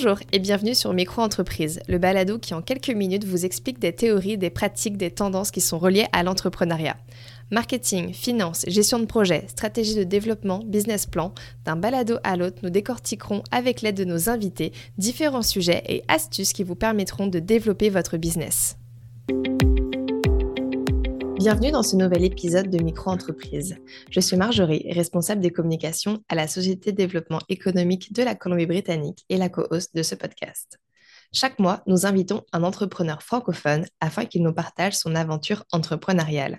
Bonjour et bienvenue sur Micro-entreprise, le balado qui en quelques minutes vous explique des théories, des pratiques, des tendances qui sont reliées à l'entrepreneuriat. Marketing, finance, gestion de projet, stratégie de développement, business plan, d'un balado à l'autre, nous décortiquerons avec l'aide de nos invités différents sujets et astuces qui vous permettront de développer votre business. Bienvenue dans ce nouvel épisode de Micro-entreprise. Je suis Marjorie, responsable des communications à la Société de développement économique de la Colombie-Britannique et la co-host de ce podcast. Chaque mois, nous invitons un entrepreneur francophone afin qu'il nous partage son aventure entrepreneuriale.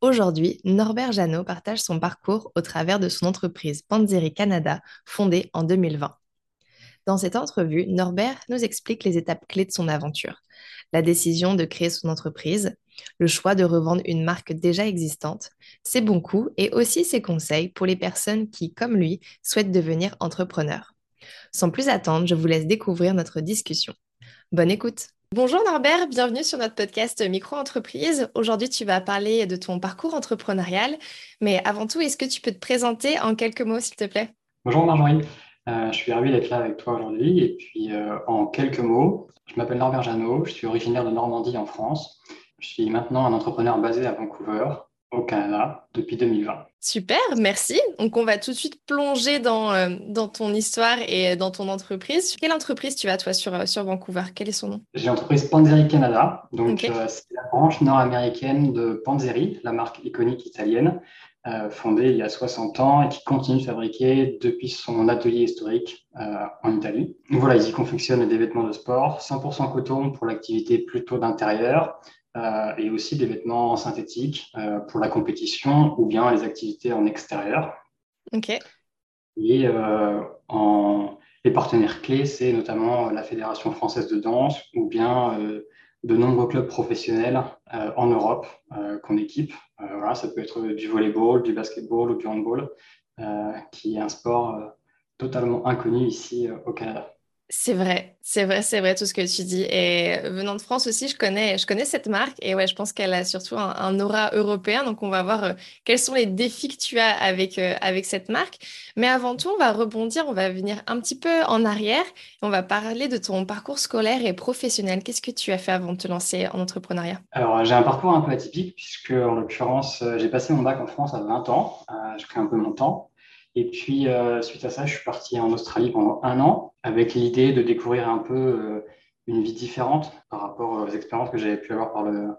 Aujourd'hui, Norbert Janot partage son parcours au travers de son entreprise Panzeri Canada, fondée en 2020. Dans cette entrevue, Norbert nous explique les étapes clés de son aventure. La décision de créer son entreprise, le choix de revendre une marque déjà existante, ses bons coups et aussi ses conseils pour les personnes qui, comme lui, souhaitent devenir entrepreneurs. Sans plus attendre, je vous laisse découvrir notre discussion. Bonne écoute. Bonjour Norbert, bienvenue sur notre podcast Micro-entreprise. Aujourd'hui, tu vas parler de ton parcours entrepreneurial, mais avant tout, est-ce que tu peux te présenter en quelques mots, s'il te plaît? Bonjour Marjorie, euh, je suis ravi d'être là avec toi aujourd'hui. Et puis, euh, en quelques mots, je m'appelle Norbert Janot, je suis originaire de Normandie en France. Je suis maintenant un entrepreneur basé à Vancouver, au Canada, depuis 2020. Super, merci. Donc, on va tout de suite plonger dans, euh, dans ton histoire et dans ton entreprise. Quelle entreprise tu as, toi, sur, euh, sur Vancouver? Quel est son nom? J'ai l'entreprise Panzeri Canada. Donc, euh, c'est la branche nord-américaine de Panzeri, la marque iconique italienne, fondée il y a 60 ans et qui continue de fabriquer depuis son atelier historique en Italie. Donc, voilà, ils y confectionnent des vêtements de sport, 100% coton pour l'activité plutôt d'intérieur, euh, et aussi des vêtements synthétiques euh, pour la compétition ou bien les activités en extérieur. Ok. Et euh, en, les partenaires clés, c'est notamment la Fédération française de danse ou bien de nombreux clubs professionnels en Europe qu'on équipe. voilà, ça peut être du volleyball, du basketball ou du handball, qui est un sport totalement inconnu ici au Canada. C'est vrai, c'est vrai, c'est vrai tout ce que tu dis. Et venant de France aussi, je connais, je connais cette marque et ouais, je pense qu'elle a surtout un, aura européen. Donc, on va voir euh, quels sont les défis que tu as avec, euh, avec cette marque. Mais avant tout, on va rebondir, on va venir un petit peu en arrière. on va parler de ton parcours scolaire et professionnel. Qu'est-ce que tu as fait avant de te lancer en entrepreneuriat? Alors, j'ai un parcours un peu atypique puisque, en l'occurrence, euh, j'ai passé mon bac en France à 20 ans. j'ai pris un peu mon temps. Et puis, euh, suite à ça, je suis parti en Australie pendant un an avec l'idée de découvrir un peu euh, une vie différente par rapport aux expériences que j'avais pu avoir par le,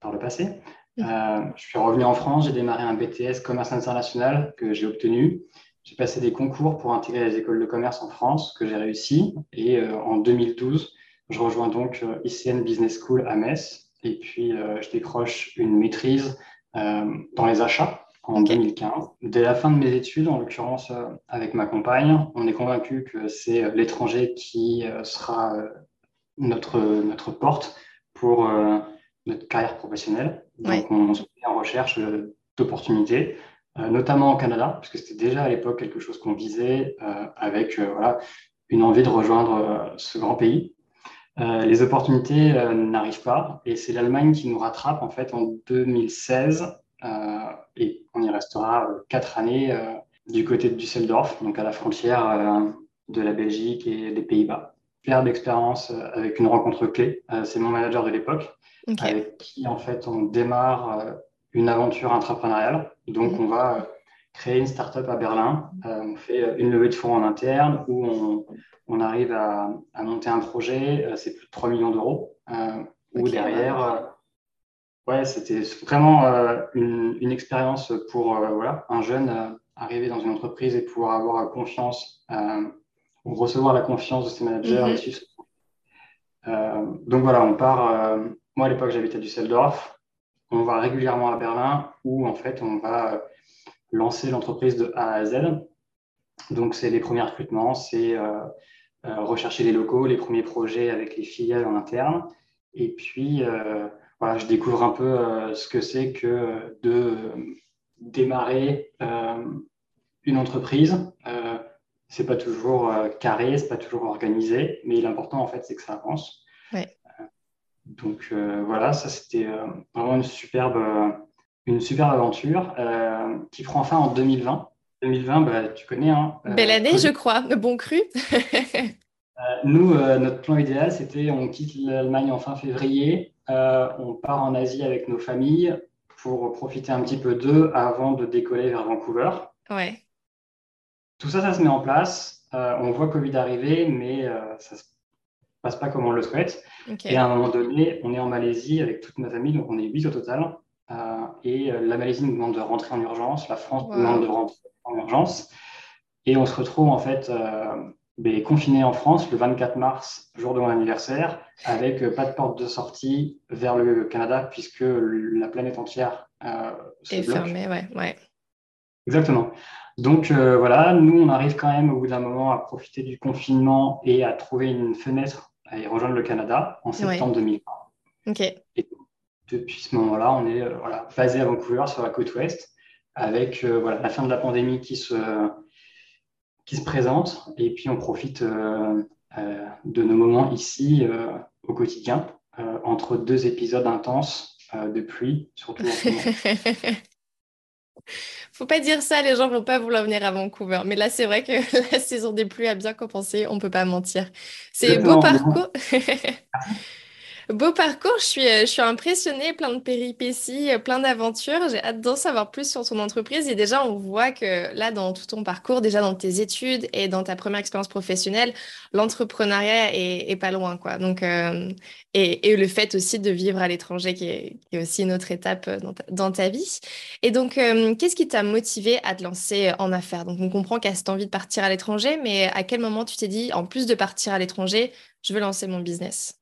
par le passé. Euh, je suis revenu en France, j'ai démarré un BTS commerce international que j'ai obtenu. J'ai passé des concours pour intégrer les écoles de commerce en France que j'ai réussi. Et en 2012, je rejoins donc ICN Business School à Metz. Et puis, je décroche une maîtrise dans les achats en 2015. Dès la fin de mes études, en l'occurrence euh, avec ma compagne, on est convaincu que c'est euh, l'étranger qui euh, sera notre, notre porte pour notre carrière professionnelle. Donc on se met en recherche d'opportunités, notamment au Canada, puisque c'était déjà à l'époque quelque chose qu'on visait avec voilà, une envie de rejoindre ce grand pays. les opportunités n'arrivent pas et c'est l'Allemagne qui nous rattrape en fait en 2016 euh, et on y restera euh, quatre années euh, du côté de Düsseldorf, donc à la frontière de la Belgique et des Pays-Bas. Faire d'expérience avec une rencontre clé. c'est mon manager de l'époque, avec qui en fait on démarre une aventure entrepreneuriale. Donc mhm. on va créer une start-up à Berlin. on fait une levée de fonds en interne où on, on arrive à, à, monter un projet. c'est plus de 3 millions d'euros. où derrière, ouais, c'était vraiment euh, une, expérience pour euh, voilà, un jeune euh, arriver dans une entreprise et pouvoir avoir confiance ou recevoir la confiance de ses managers. Mhm. donc voilà, on part. moi, à l'époque, j'habitais à Düsseldorf. On va régulièrement à Berlin où en fait, on va lancer l'entreprise de A à Z. Donc, c'est les premiers recrutements, c'est rechercher les locaux, les premiers projets avec les filiales en interne. Et puis, voilà, je découvre un peu euh, ce que c'est que de démarrer euh, une entreprise. Euh, c'est pas toujours carré, c'est pas toujours organisé, mais l'important en fait, c'est que ça avance. donc voilà, ça c'était vraiment une superbe, une superbe aventure qui prend fin en 2020. 2020, bah, tu connais. Hein, Belle année, je crois. Bon cru. nous, notre plan idéal, c'était on quitte l'Allemagne en fin février, on part en Asie avec nos familles pour profiter un petit peu d'eux avant de décoller vers Vancouver. Ouais. Tout ça, ça se met en place. on voit Covid arriver, mais ça se passe pas comme on le souhaite. Et à un moment donné, on est en Malaisie avec toute ma famille, donc on est huit au total. Euh, et euh, la Malaisie nous demande de rentrer en urgence, la France nous demande de rentrer en urgence. Et on se retrouve en fait euh, ben, confiné en France le 24 mars, jour de mon anniversaire, avec pas de porte de sortie vers le Canada, puisque la planète entière est fermée. Ouais, ouais. Exactement. Donc voilà, nous, on arrive quand même au bout d'un moment à profiter du confinement et à trouver une fenêtre à y rejoindre le Canada en septembre 2020. Ok. Et depuis ce moment-là, on est euh, voilà, basé à Vancouver sur la côte ouest avec euh, voilà, la fin de la pandémie qui se, qui se présente et puis on profite euh, de nos moments ici au quotidien entre deux épisodes intenses de pluie, surtout en ce moment. Faut pas dire ça, les gens vont pas vouloir venir à Vancouver. Mais là, c'est vrai que la saison des pluies a bien compensé, on peut pas mentir. C'est beau parcours. Beau parcours, je suis, euh, je suis impressionnée, plein de péripéties, euh, plein d'aventures. J'ai hâte d'en savoir plus sur ton entreprise. Et déjà, on voit que là, dans tout ton parcours, déjà dans tes études et dans ta première expérience professionnelle, l'entrepreneuriat est, pas loin. Quoi. Donc, euh, et, le fait aussi de vivre à l'étranger, qui est, aussi une autre étape dans ta, dans ta vie. Et donc, qu'est-ce qui t'a motivé à te lancer en affaires? Donc, on comprend qu'à cette envie de partir à l'étranger, mais à quel moment tu t'es dit, en plus de partir à l'étranger, je veux lancer mon business?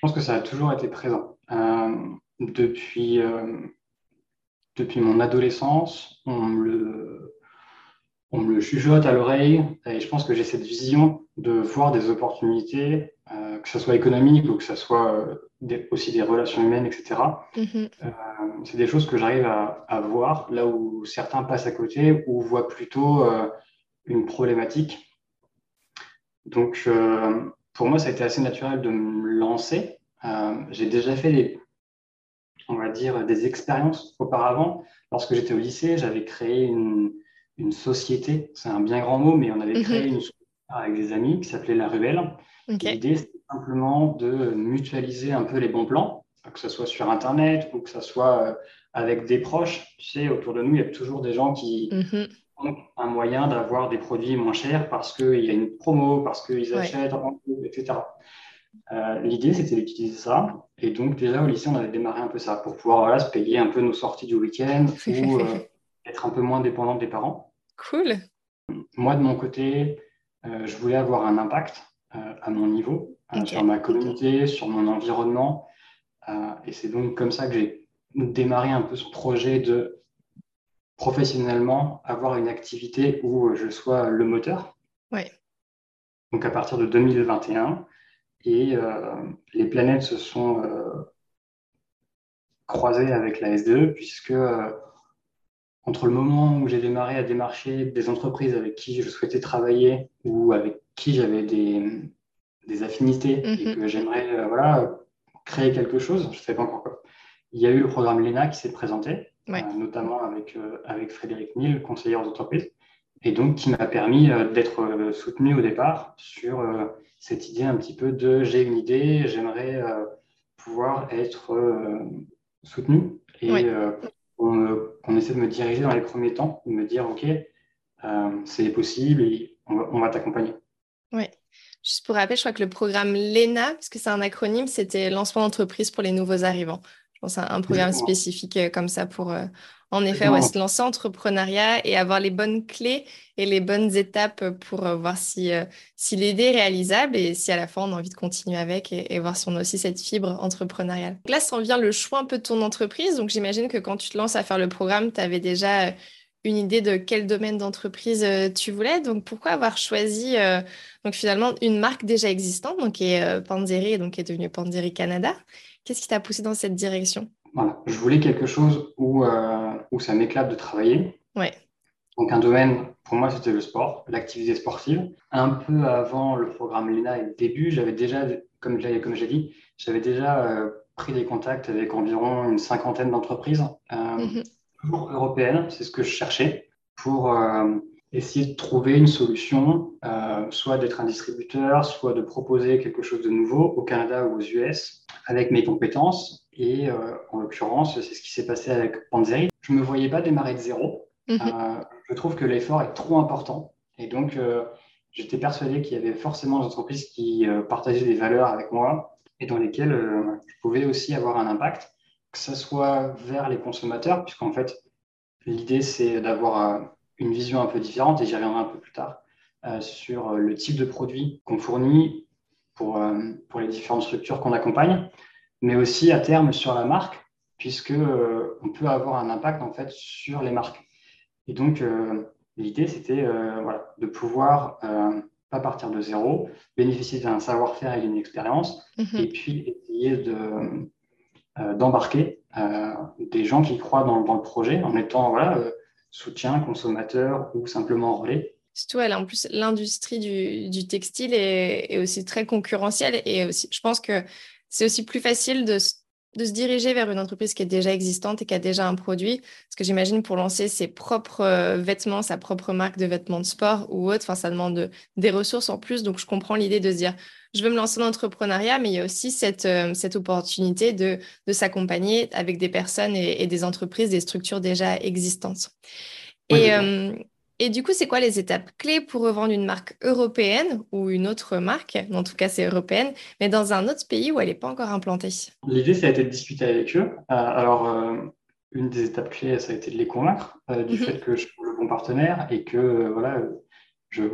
Pense que ça a toujours été présent. Euh, depuis, euh, depuis mon adolescence, on me, le, on me le chuchote à l'oreille et je pense que j'ai cette vision de voir des opportunités, euh, que ce soit économique ou que ce soit aussi des relations humaines, etc. Mm-hmm. c'est des choses que j'arrive à, à, voir là où certains passent à côté ou voient plutôt une problématique. Donc, pour moi, ça a été assez naturel de me lancer. Euh, j'ai déjà fait des, on va dire, des expériences auparavant. Lorsque j'étais au lycée, j'avais créé une, une société. C'est un bien grand mot, mais on avait mhm. créé une société avec des amis qui s'appelait La Ruelle. L'idée, c'était simplement de mutualiser un peu les bons plans, que ce soit sur Internet ou que ce soit euh, avec des proches. Tu sais, autour de nous, il y a toujours des gens qui, mhm un moyen d'avoir des produits moins chers parce qu'il y a une promo, parce qu'ils achètent, etc. Euh, l'idée, c'était d'utiliser ça. Et donc, déjà, au lycée, on avait démarré un peu ça pour pouvoir voilà, se payer un peu nos sorties du week-end ou euh, être un peu moins dépendant des parents. Cool. Moi, de mon côté, euh, je voulais avoir un impact à mon niveau, sur ma communauté, sur mon environnement. Et c'est donc comme ça que j'ai démarré un peu ce projet de professionnellement avoir une activité où je sois le moteur. Ouais. Donc à partir de 2021, et euh, les planètes se sont euh, croisées avec la SDE, puisque euh, entre le moment où j'ai démarré à démarcher des entreprises avec qui je souhaitais travailler ou avec qui j'avais des, des, affinités et mm-hmm. que j'aimerais voilà, créer quelque chose, je ne sais pas encore quoi, il y a eu le programme LENA qui s'est présenté. Euh, notamment avec, euh, avec Frédéric Nil, conseiller aux entreprises, et donc qui m'a permis euh, d'être soutenu au départ sur cette idée un petit peu de j'ai une idée, j'aimerais pouvoir être soutenu. Et on, essaie de me diriger dans les premiers temps, de me dire OK, c'est possible et on va, t'accompagner. Juste pour rappeler, je crois que le programme LENA, parce que c'est un acronyme, c'était lancement d'entreprise pour les nouveaux arrivants. Je pense à un programme spécifique euh, comme ça pour, euh, en effet, se lancer en entrepreneuriat et avoir les bonnes clés et les bonnes étapes pour euh, voir si, si l'idée est réalisable et si à la fin on a envie de continuer avec et, voir si on a aussi cette fibre entrepreneuriale. Donc là, ça vient le choix un peu de ton entreprise. Donc j'imagine que quand tu te lances à faire le programme, tu avais déjà une idée de quel domaine d'entreprise tu voulais. Donc pourquoi avoir choisi donc finalement une marque déjà existante, donc qui est Panzeri, donc qui est devenue Panzeri Canada? Qu'est-ce qui t'a poussé dans cette direction? Voilà. Je voulais quelque chose où, euh, où ça m'éclate de travailler. Ouais. Donc un domaine, pour moi, c'était le sport, l'activité sportive. Un peu avant le programme LENA et le début, j'avais déjà, comme, comme j'ai dit, j'avais déjà euh, pris des contacts avec environ une cinquantaine d'entreprises, euh, mhm. Toujours européennes, c'est ce que je cherchais, pour essayer de trouver une solution, soit d'être un distributeur, soit de proposer quelque chose de nouveau au Canada ou aux US avec mes compétences. Et en l'occurrence, c'est ce qui s'est passé avec Panzeri. Je ne me voyais pas démarrer de zéro. Mhm. je trouve que l'effort est trop important. Et donc, j'étais persuadé qu'il y avait forcément des entreprises qui partageaient des valeurs avec moi et dans lesquelles je pouvais aussi avoir un impact que ce soit vers les consommateurs, puisqu'en fait, l'idée, c'est d'avoir euh, une vision un peu différente, et j'y reviendrai un peu plus tard, euh, sur le type de produit qu'on fournit pour, euh, pour les différentes structures qu'on accompagne, mais aussi à terme sur la marque, puisque on peut avoir un impact en fait sur les marques. Et donc, l'idée, c'était voilà, de pouvoir pas partir de zéro, bénéficier d'un savoir-faire et d'une expérience, mm-hmm. et puis essayer de, euh, d'embarquer euh, des gens qui croient dans, le projet en étant voilà, euh, soutien, consommateur ou simplement relais. Surtout, elle, en plus, l'industrie du, textile est, aussi très concurrentielle et aussi, je pense que c'est aussi plus facile de, de, se diriger vers une entreprise qui est déjà existante et qui a déjà un produit. Parce que j'imagine pour lancer ses propres vêtements, sa propre marque de vêtements de sport ou autre, enfin, ça demande des ressources en plus. Donc, je comprends l'idée de se dire, je veux me lancer dans l'entrepreneuriat, mais il y a aussi cette, euh, cette opportunité de, de s'accompagner avec des personnes et, des entreprises, des structures déjà existantes. et, euh, et du coup, c'est quoi les étapes clés pour revendre une marque européenne ou une autre marque? En tout cas, c'est européenne, mais dans un autre pays où elle n'est pas encore implantée. L'idée, ça a été de discuter avec eux. Euh, alors, une des étapes clés, ça a été de les convaincre du mhm. fait que je suis le bon partenaire et que voilà, je,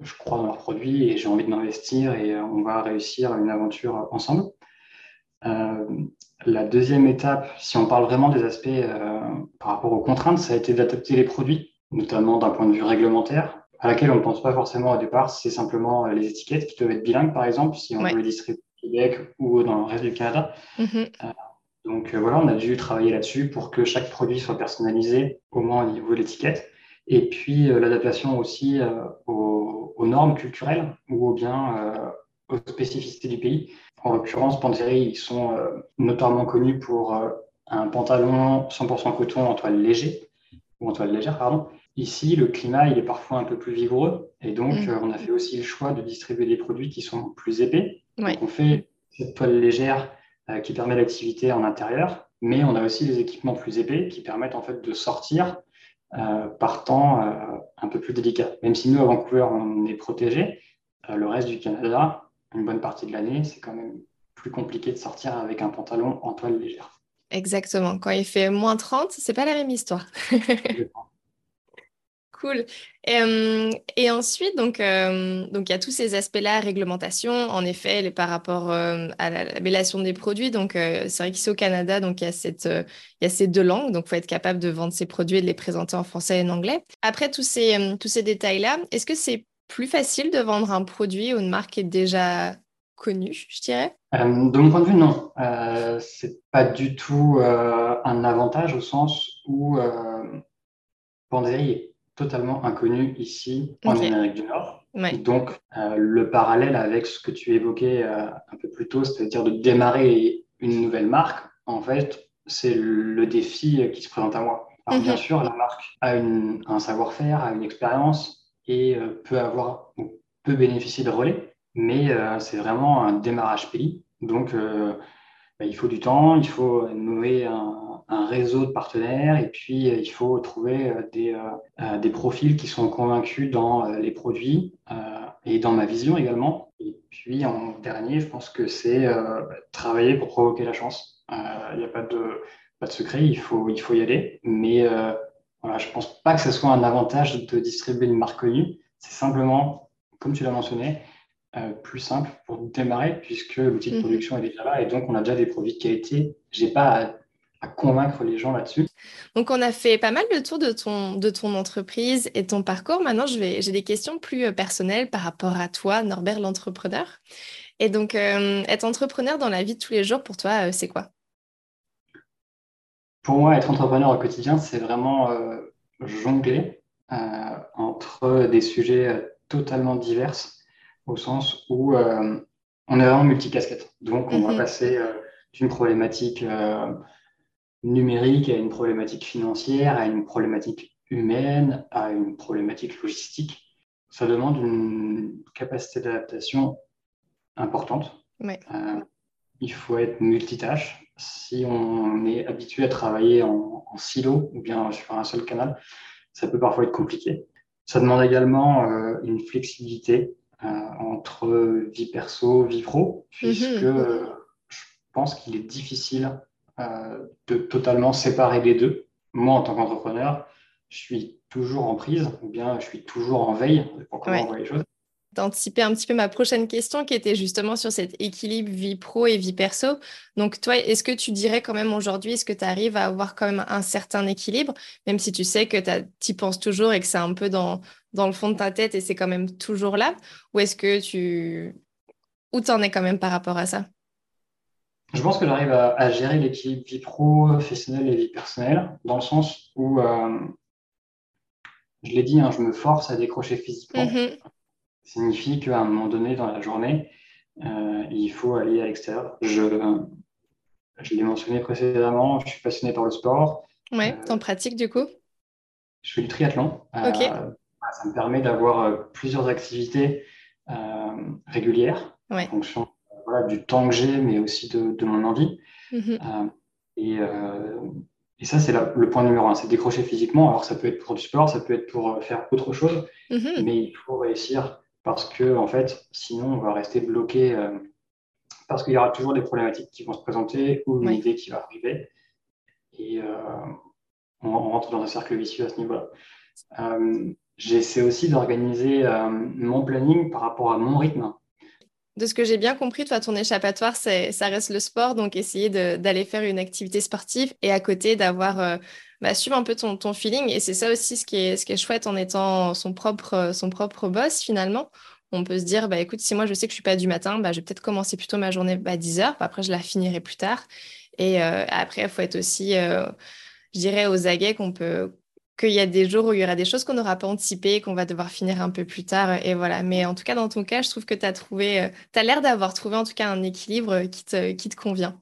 je crois dans leurs produits et j'ai envie de m'investir et euh, on va réussir une aventure ensemble. Euh, la deuxième étape, si on parle vraiment des aspects euh, par rapport aux contraintes, ça a été d'adapter les produits, notamment d'un point de vue réglementaire, à laquelle on ne pense pas forcément au départ. C'est simplement les étiquettes qui doivent être bilingues, par exemple, si on veut les distribuer au Québec ou dans le reste du Canada. Mm-hmm. donc voilà, on a dû travailler là-dessus pour que chaque produit soit personnalisé, au moins au niveau de l'étiquette. Et puis l'adaptation aussi aux aux normes culturelles ou bien euh, aux spécificités du pays. En l'occurrence, Panzeri, ils sont euh, notamment connus pour euh, un pantalon 100% coton en toile léger, ou en toile légère, pardon. Ici, le climat, il est parfois un peu plus vigoureux, et donc mm. on a fait aussi le choix de distribuer des produits qui sont plus épais. Donc on fait cette toile légère qui permet l'activité en intérieur, mais on a aussi des équipements plus épais qui permettent en fait de sortir euh, par temps euh, un peu plus délicat. Même si nous, à Vancouver, on est protégé, euh, le reste du Canada, une bonne partie de l'année, c'est quand même plus compliqué de sortir avec un pantalon en toile légère. Exactement. Quand il fait moins 30, c'est pas la même histoire. Cool. et ensuite, donc, donc il y a tous ces aspects-là, réglementation, en effet, par rapport à la labellation des produits. Donc, c'est vrai qu'ici au Canada, donc il y a y a ces deux langues, donc il faut être capable de vendre ces produits et de les présenter en français et en anglais. Après tous ces, tous ces détails-là, est-ce que c'est plus facile de vendre un produit ou une marque est déjà connue, je dirais? De mon point de vue, non. Euh, c'est pas du tout un avantage au sens où est totalement inconnu ici en Amérique du Nord. Donc, euh, le parallèle avec ce que tu évoquais euh, un peu plus tôt, c'est-à-dire de démarrer une nouvelle marque, en fait, c'est le défi qui se présente à moi. Alors, bien mhm. sûr, la marque a un savoir-faire, a une expérience et euh, peut avoir, peut bénéficier de relais, mais c'est vraiment un démarrage pays. Donc, bah, il faut du temps, il faut nouer un, un réseau de partenaires et puis euh, il faut trouver euh, des, euh, des profils qui sont convaincus dans les produits et dans ma vision également. Et puis en dernier, je pense que c'est travailler pour provoquer la chance. Il n'y a pas de, pas de secret, il faut, il faut y aller. Mais voilà, je ne pense pas que ce soit un avantage de distribuer une marque connue. C'est simplement, comme tu l'as mentionné, plus simple pour démarrer puisque l'outil de mhm. production est déjà là et donc on a déjà des produits de qualité. Je n'ai pas à à convaincre les gens là-dessus. Donc, on a fait pas mal le tour de ton, de ton entreprise et ton parcours. Maintenant, j'ai des questions plus euh, personnelles par rapport à toi, Norbert l'entrepreneur. Et donc, euh, être entrepreneur dans la vie de tous les jours, pour toi, euh, c'est quoi? Pour moi, être entrepreneur au quotidien, c'est vraiment jongler entre des sujets totalement divers, au sens où on est vraiment multicasquette. Donc, on va mhm. passer d'une problématique numérique à une problématique financière, à une problématique humaine à une problématique logistique, ça demande une capacité d'adaptation importante. il faut être multitâche. Si on est habitué à travailler en, silo ou bien sur un seul canal, ça peut parfois être compliqué. Ça demande également une flexibilité entre vie perso, vie pro, puisque mhm. je pense qu'il est difficile de totalement séparer les deux. Moi, en tant qu'entrepreneur, je suis toujours en prise ou bien je suis toujours en veille pour comment on voit les choses. D'anticiper un petit peu ma prochaine question qui était justement sur cet équilibre vie pro et vie perso. Donc toi, est-ce que tu dirais quand même aujourd'hui, est-ce que tu arrives à avoir quand même un certain équilibre, même si tu sais que tu y penses toujours et que c'est un peu dans, dans le fond de ta tête et c'est quand même toujours là? Ou est-ce que tu... Où t'en es quand même par rapport à ça? Je pense que j'arrive à, gérer l'équilibre vie professionnelle et vie personnelle, dans le sens où euh, je l'ai dit, hein, je me force à décrocher physiquement. Ça signifie qu'à un moment donné dans la journée, euh, il faut aller à l'extérieur. Je, je l'ai mentionné précédemment, je suis passionné par le sport. Ouais, euh, en pratique du coup? Je fais du triathlon. Euh, ça me permet d'avoir plusieurs activités régulières en fonction du temps que j'ai, mais aussi de, mon envie. Mm-hmm. et et ça, c'est le point numéro un, c'est décrocher physiquement. Alors, ça peut être pour du sport, ça peut être pour euh, faire autre chose, mhm. mais il faut réussir parce que, en fait, sinon, on va rester bloqué euh, parce qu'il y aura toujours des problématiques qui vont se présenter ou une idée qui va arriver. Et euh, on, rentre dans un cercle vicieux à ce niveau-là. J'essaie aussi d'organiser mon planning par rapport à mon rythme de ce que j'ai bien compris, toi, ton échappatoire, ça reste le sport, donc essayer d'aller faire une activité sportive et à côté d'avoir, euh, bah, un peu ton, feeling. Et c'est ça aussi ce qui, est, ce chouette en étant son propre, boss finalement. On peut se dire, bah, écoute, si moi je sais que je suis pas du matin, bah, je vais peut-être commencer plutôt ma journée à 10 heures, après je la finirai plus tard. Et euh, après, il faut être aussi, euh, je dirais, aux aguets qu'on peut, qu'il y a des jours où il y aura des choses qu'on n'aura pas anticipées, qu'on va devoir finir un peu plus tard. Et voilà. Mais en tout cas, dans ton cas, je trouve que tu as trouvé, euh, tu as l'air d'avoir trouvé en tout cas un équilibre qui te, qui te convient.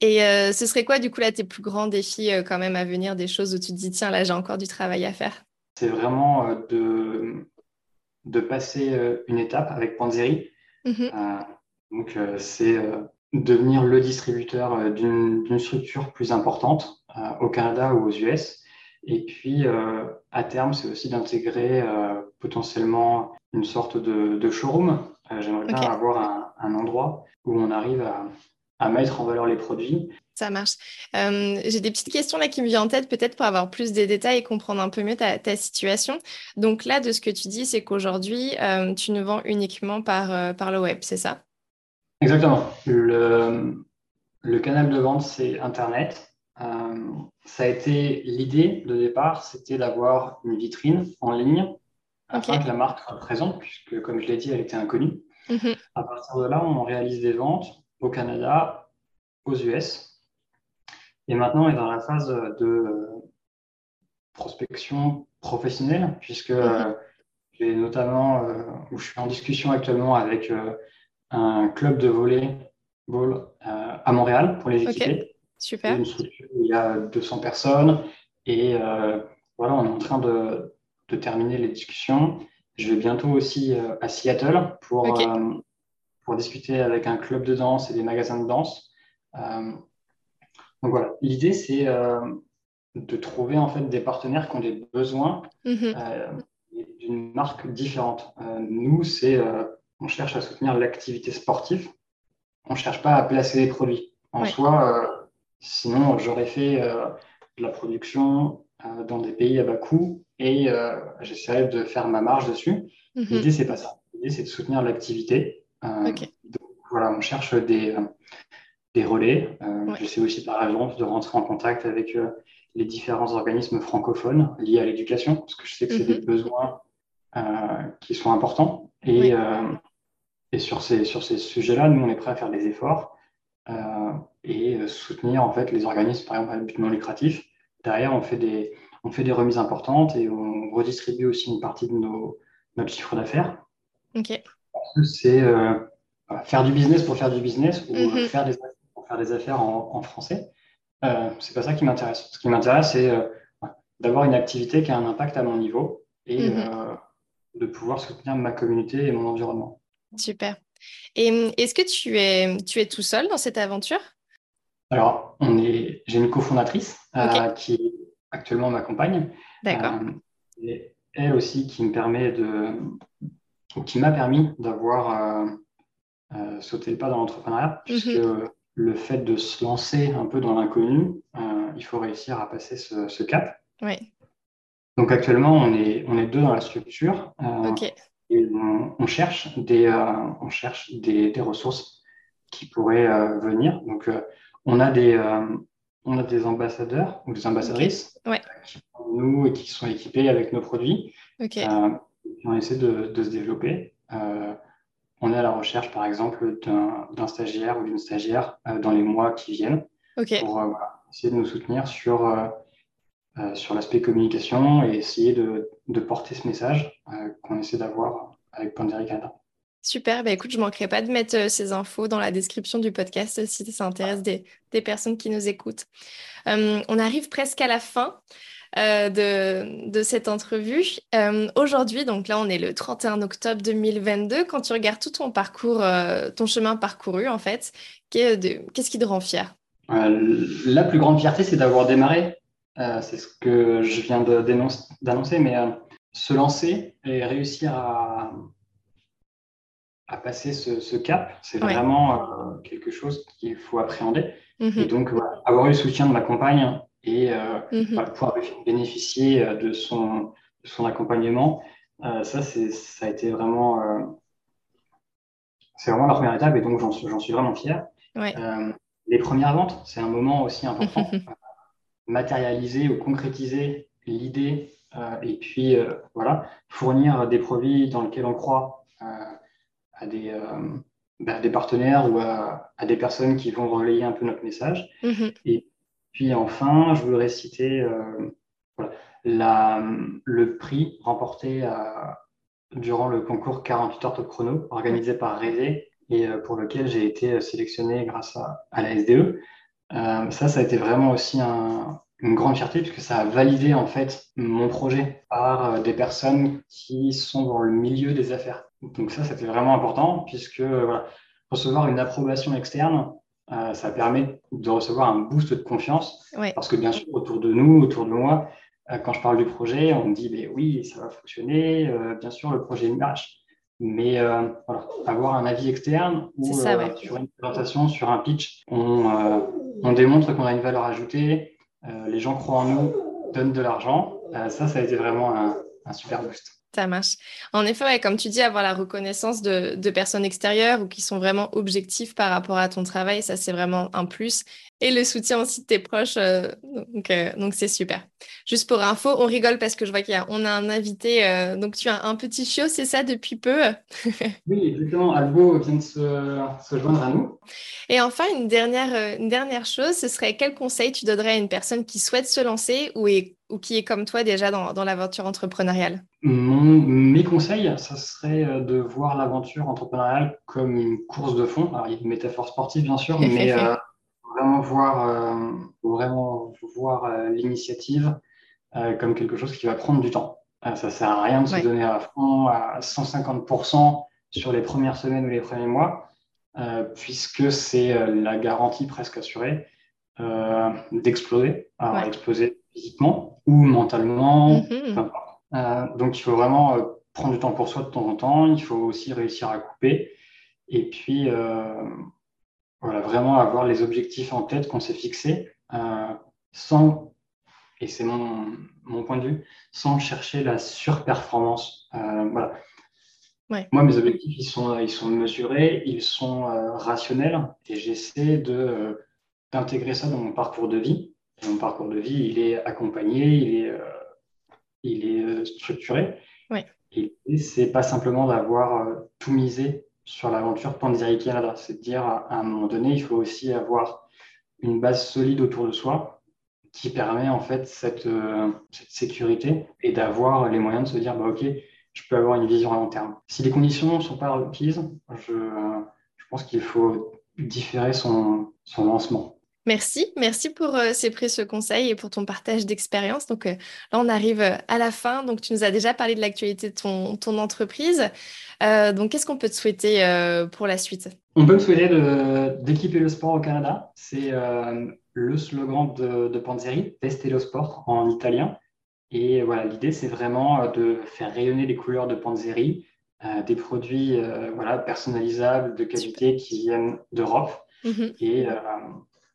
Et euh, ce serait quoi, du coup, là, tes plus grands défis euh, quand même à venir, des choses où tu te dis, tiens, là, j'ai encore du travail à faire? C'est vraiment de, de passer une étape avec Panzeri. Mmh donc, c'est devenir le distributeur d'une structure plus importante au Canada ou aux US. Et puis, euh, à terme, c'est aussi d'intégrer euh, potentiellement une sorte de, showroom. Euh, j'aimerais bien avoir un, endroit où on arrive à, mettre en valeur les produits. Ça marche. J'ai des petites questions là qui me viennent en tête, peut-être pour avoir plus de détails et comprendre un peu mieux ta, situation. Donc là, de ce que tu dis, c'est qu'aujourd'hui, tu ne vends uniquement par, par le web, c'est ça? Exactement. Le, le canal de vente, c'est Internet. Euh, ça a été l'idée de départ, c'était d'avoir une vitrine en ligne afin que la marque soit présente, puisque comme je l'ai dit, elle était inconnue. Mhm. À partir de là, on réalise des ventes au Canada, aux US. Et maintenant, on est dans la phase de prospection professionnelle, puisque mhm. euh, j'ai notamment, euh, où je suis en discussion actuellement avec un club de volley-ball à Montréal pour les équiper. Super. Une structure où il y a 200 personnes et euh, voilà, on est en train de, de, terminer les discussions. Je vais bientôt aussi euh, à Seattle pour, euh, pour discuter avec un club de danse et des magasins de danse. donc voilà, l'idée c'est de trouver en fait des partenaires qui ont des besoins mm-hmm. d'une marque différente. nous, c'est on cherche à soutenir l'activité sportive. On ne cherche pas à placer des produits. En soi, Sinon, j'aurais fait euh, de la production euh, dans des pays à bas coût et euh, j'essaierais de faire ma marge dessus. Mhm. L'idée, c'est pas ça. L'idée, c'est de soutenir l'activité. Donc, voilà, on cherche des, des relais. J'essaie aussi par exemple de rentrer en contact avec les différents organismes francophones liés à l'éducation, parce que je sais que c'est des mhm. besoins qui sont importants. Et, et sur ces, sur ces sujets-là, nous, on est prêt à faire des efforts et euh, soutenir en fait les organismes, par exemple, à but non lucratif. Derrière, on fait des, on fait des remises importantes et on redistribue aussi une partie de nos, notre chiffre d'affaires. Ok. C'est euh, faire du business pour faire du business ou mhm. faire des pour faire des affaires en, en français. Euh, c'est pas ça qui m'intéresse. Ce qui m'intéresse, c'est d'avoir une activité qui a un impact à mon niveau et Mhm. euh, de pouvoir soutenir ma communauté et mon environnement. Super. Et hum, est-ce que tu es, tu es tout seul dans cette aventure? Alors, on est, j'ai une cofondatrice euh, qui actuellement m'accompagne, d'accord. euh, et elle aussi qui me permet de, qui m'a permis d'avoir euh, sauté le pas dans l'entrepreneuriat, puisque Mhm. le fait de se lancer un peu dans l'inconnu, il faut réussir à passer ce, ce cap. Ouais, Donc actuellement, on est, on est deux dans la structure euh, ok, et on, on cherche des, euh, on cherche des, des ressources qui pourraient euh, venir. Donc euh, on a des, on a des ambassadeurs ou des ambassadrices Ouais, qui sont nous et qui sont équipés avec nos produits. Euh, on essaie de, de se développer. Euh, on est à la recherche, par exemple, d'un stagiaire ou d'une stagiaire euh, dans les mois qui viennent pour essayer de nous soutenir sur, sur l'aspect communication et essayer de, de porter ce message euh, qu'on essaie d'avoir avec Pandéry Canada. Super. Bah, écoute, je ne manquerai pas de mettre euh, ces infos dans la description du podcast euh, si ça intéresse des, des personnes qui nous écoutent. Euh, on arrive presque à la fin euh, de, de cette entrevue. Euh, aujourd'hui, donc là, on est le 31 octobre 2022. Quand tu regardes tout ton parcours, euh, ton chemin parcouru, en fait, qu'est-ce qui te rend fier? Euh, la plus grande fierté, c'est d'avoir démarré. Euh, c'est ce que je viens d'annoncer, mais euh, se lancer et réussir à, à passer ce, ce cap, c'est Ouais. vraiment euh, quelque chose qu'il faut appréhender. Et Mhm, donc, voilà, avoir eu le soutien de ma compagne et mhm. voilà, pouvoir bénéficier de son, de son accompagnement, ça, c'est, ça a été vraiment, c'est vraiment la première étape et donc j'en suis, j'en suis vraiment fier. Ouais. Euh, les premières ventes, c'est un moment aussi important. Matérialiser ou concrétiser l'idée euh, et puis euh, voilà, fournir des produits dans lesquels on croit euh, à des, bah, des partenaires ou à, à des personnes qui vont relayer un peu notre message. Mhm. Et puis enfin, je voudrais citer voilà, la, le prix remporté à- durant le concours 48 heures top chrono organisé par Rêver et pour lequel j'ai été sélectionné grâce à, à la SDE. Euh, ça, ça a été vraiment aussi un- une grande fierté puisque ça a validé en fait mon projet par euh, des personnes qui sont dans le milieu des affaires. Donc ça, c'était vraiment important puisque euh, voilà, recevoir une approbation externe, euh, ça permet de recevoir un boost de confiance Ouais. parce que bien sûr, autour de nous, autour de moi, euh, quand je parle du projet, on me dit mais oui, ça va fonctionner, euh, bien sûr, le projet marche. Mais voilà, avoir un avis externe ou ça, ouais. sur une présentation, sur un pitch, on, on démontre qu'on a une valeur ajoutée, euh, les gens croient en nous, donnent de l'argent. Euh, ça, ça a été vraiment un, super boost. Ça marche. En effet, comme tu dis, avoir la reconnaissance de, personnes extérieures ou qui sont vraiment objectifs par rapport à ton travail, ça c'est vraiment un plus. Et le soutien aussi de tes proches, euh, donc c'est super. Juste pour info, on rigole parce que je vois y a, on a un invité, euh, donc tu as un petit chiot, c'est ça depuis peu? Oui, exactement. Albo vient de se, se joindre à nous. Et enfin, une dernière, euh, une dernière chose, ce serait quel conseil tu donnerais à une personne qui souhaite se lancer ou, est, ou qui est comme toi déjà dans, dans l'aventure entrepreneuriale? Mon, mes conseils, ça serait euh, de voir l'aventure entrepreneuriale comme une course de fond. Alors, il y a une métaphore sportive, bien sûr, mais euh, vraiment voir, euh, vraiment voir euh, l'initiative euh, comme quelque chose qui va prendre du temps. Ça sert à rien de se Ouais. donner à fond à 150% sur les premières semaines ou les premiers mois, puisque c'est la garantie presque assurée d'exploser. Alors, Ouais. exploser physiquement ou mentalement, Mhm. peu importe. Euh, donc, il faut vraiment euh, prendre du temps pour soi de temps en temps. Il faut aussi réussir à couper. Et puis, euh, voilà, vraiment avoir les objectifs en tête qu'on s'est fixés euh, sans, et c'est mon, mon point de vue, sans chercher la surperformance. Euh, voilà. Ouais. Moi, mes objectifs, ils sont, ils sont mesurés, ils sont euh, rationnels et j'essaie de, d'intégrer ça dans mon parcours de vie. Et mon parcours de vie, il est accompagné, il est, il est structuré. Ouais. Et, et c'est pas simplement d'avoir tout misé sur l'aventure Panzeri Canada. C'est de dire à un moment donné, il faut aussi avoir une base solide autour de soi qui permet en fait cette, euh, sécurité et d'avoir les moyens de se dire bah, ok, je peux avoir une vision à long terme. Si les conditions ne sont pas requises, je, pense qu'il faut différer son lancement. Merci, merci pour euh, ces précieux conseils et pour ton partage d'expérience. Donc euh, là, on arrive euh, à la fin. Donc tu nous as déjà parlé de l'actualité de ton, ton entreprise. donc qu'est-ce qu'on peut te souhaiter pour la suite? On peut me souhaiter d'équiper le sport au Canada. C'est le slogan de, de Panzeri, Tester le sport en italien. Et voilà, l'idée, c'est vraiment de faire rayonner les couleurs de Panzeri, des produits voilà, personnalisables, de qualité qui viennent d'Europe. Mm-hmm. Et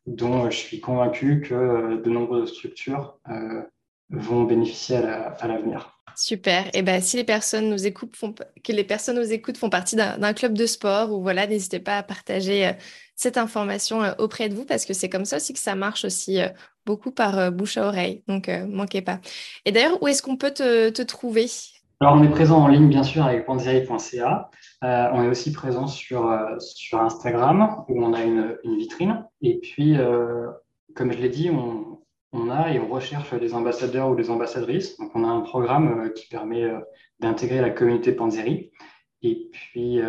dont je suis convaincu que euh, de nombreuses structures euh, vont bénéficier à l'avenir. Super. Et ben, si les personnes nous écoutent, font, que les personnes nous écoutent font partie d'un club de sport, ou voilà, n'hésitez pas à partager euh, cette information auprès de vous parce que c'est comme ça aussi que ça marche aussi beaucoup par bouche à oreille. Donc, manquez pas. Et d'ailleurs, où est-ce qu'on peut te trouver? Alors, on est présent en ligne, bien sûr, avec panzeri.ca. Euh, on est aussi présent sur, euh, sur Instagram, où on a une, vitrine. Et puis, euh, comme je l'ai dit, on, on, a et on recherche des ambassadeurs ou des ambassadrices. Donc, on a un programme qui permet d'intégrer la communauté Panzeri. Et puis,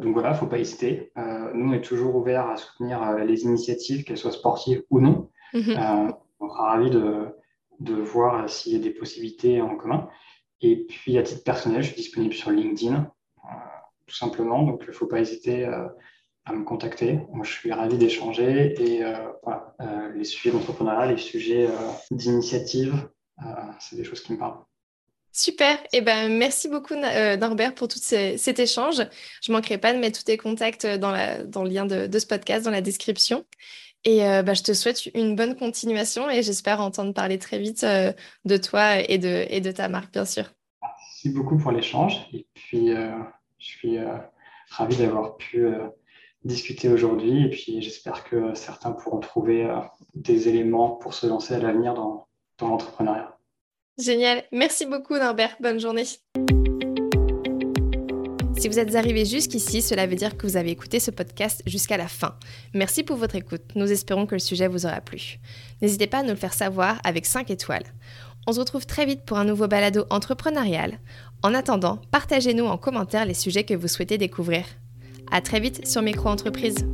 donc voilà, il ne faut pas hésiter. nous, on est toujours ouvert à soutenir les initiatives, qu'elles soient sportives ou non. Mm-hmm. on sera ravis de, de voir s'il y a des possibilités en commun. Et puis, à titre personnel, je suis disponible sur LinkedIn, euh, tout simplement. Donc, il ne faut pas hésiter euh, à me contacter. Moi, je suis ravi d'échanger. Et euh, voilà, les sujets d'entrepreneuriat, les sujets d'initiative, c'est des choses qui me parlent. Super. Eh ben, merci beaucoup, Norbert, pour tout cet échange. Je ne manquerai pas de mettre tous tes contacts dans, le lien de, ce podcast, dans la description. Et euh, bah, je te souhaite une bonne continuation et j'espère entendre parler très vite euh, de toi et de, et de ta marque, bien sûr. Merci beaucoup pour l'échange. Et puis, euh, je suis ravi d'avoir pu discuter aujourd'hui. Et puis, j'espère que certains pourront trouver des éléments pour se lancer à l'avenir dans, dans l'entrepreneuriat. Génial. Merci beaucoup, Norbert. Bonne journée. Si vous êtes arrivé jusqu'ici, cela veut dire que vous avez écouté ce podcast jusqu'à la fin. Merci pour votre écoute. Nous espérons que le sujet vous aura plu. N'hésitez pas à nous le faire savoir avec 5 étoiles. On se retrouve très vite pour un nouveau balado entrepreneurial. En attendant, partagez-nous en commentaire les sujets que vous souhaitez découvrir. À très vite sur Micro Entreprise.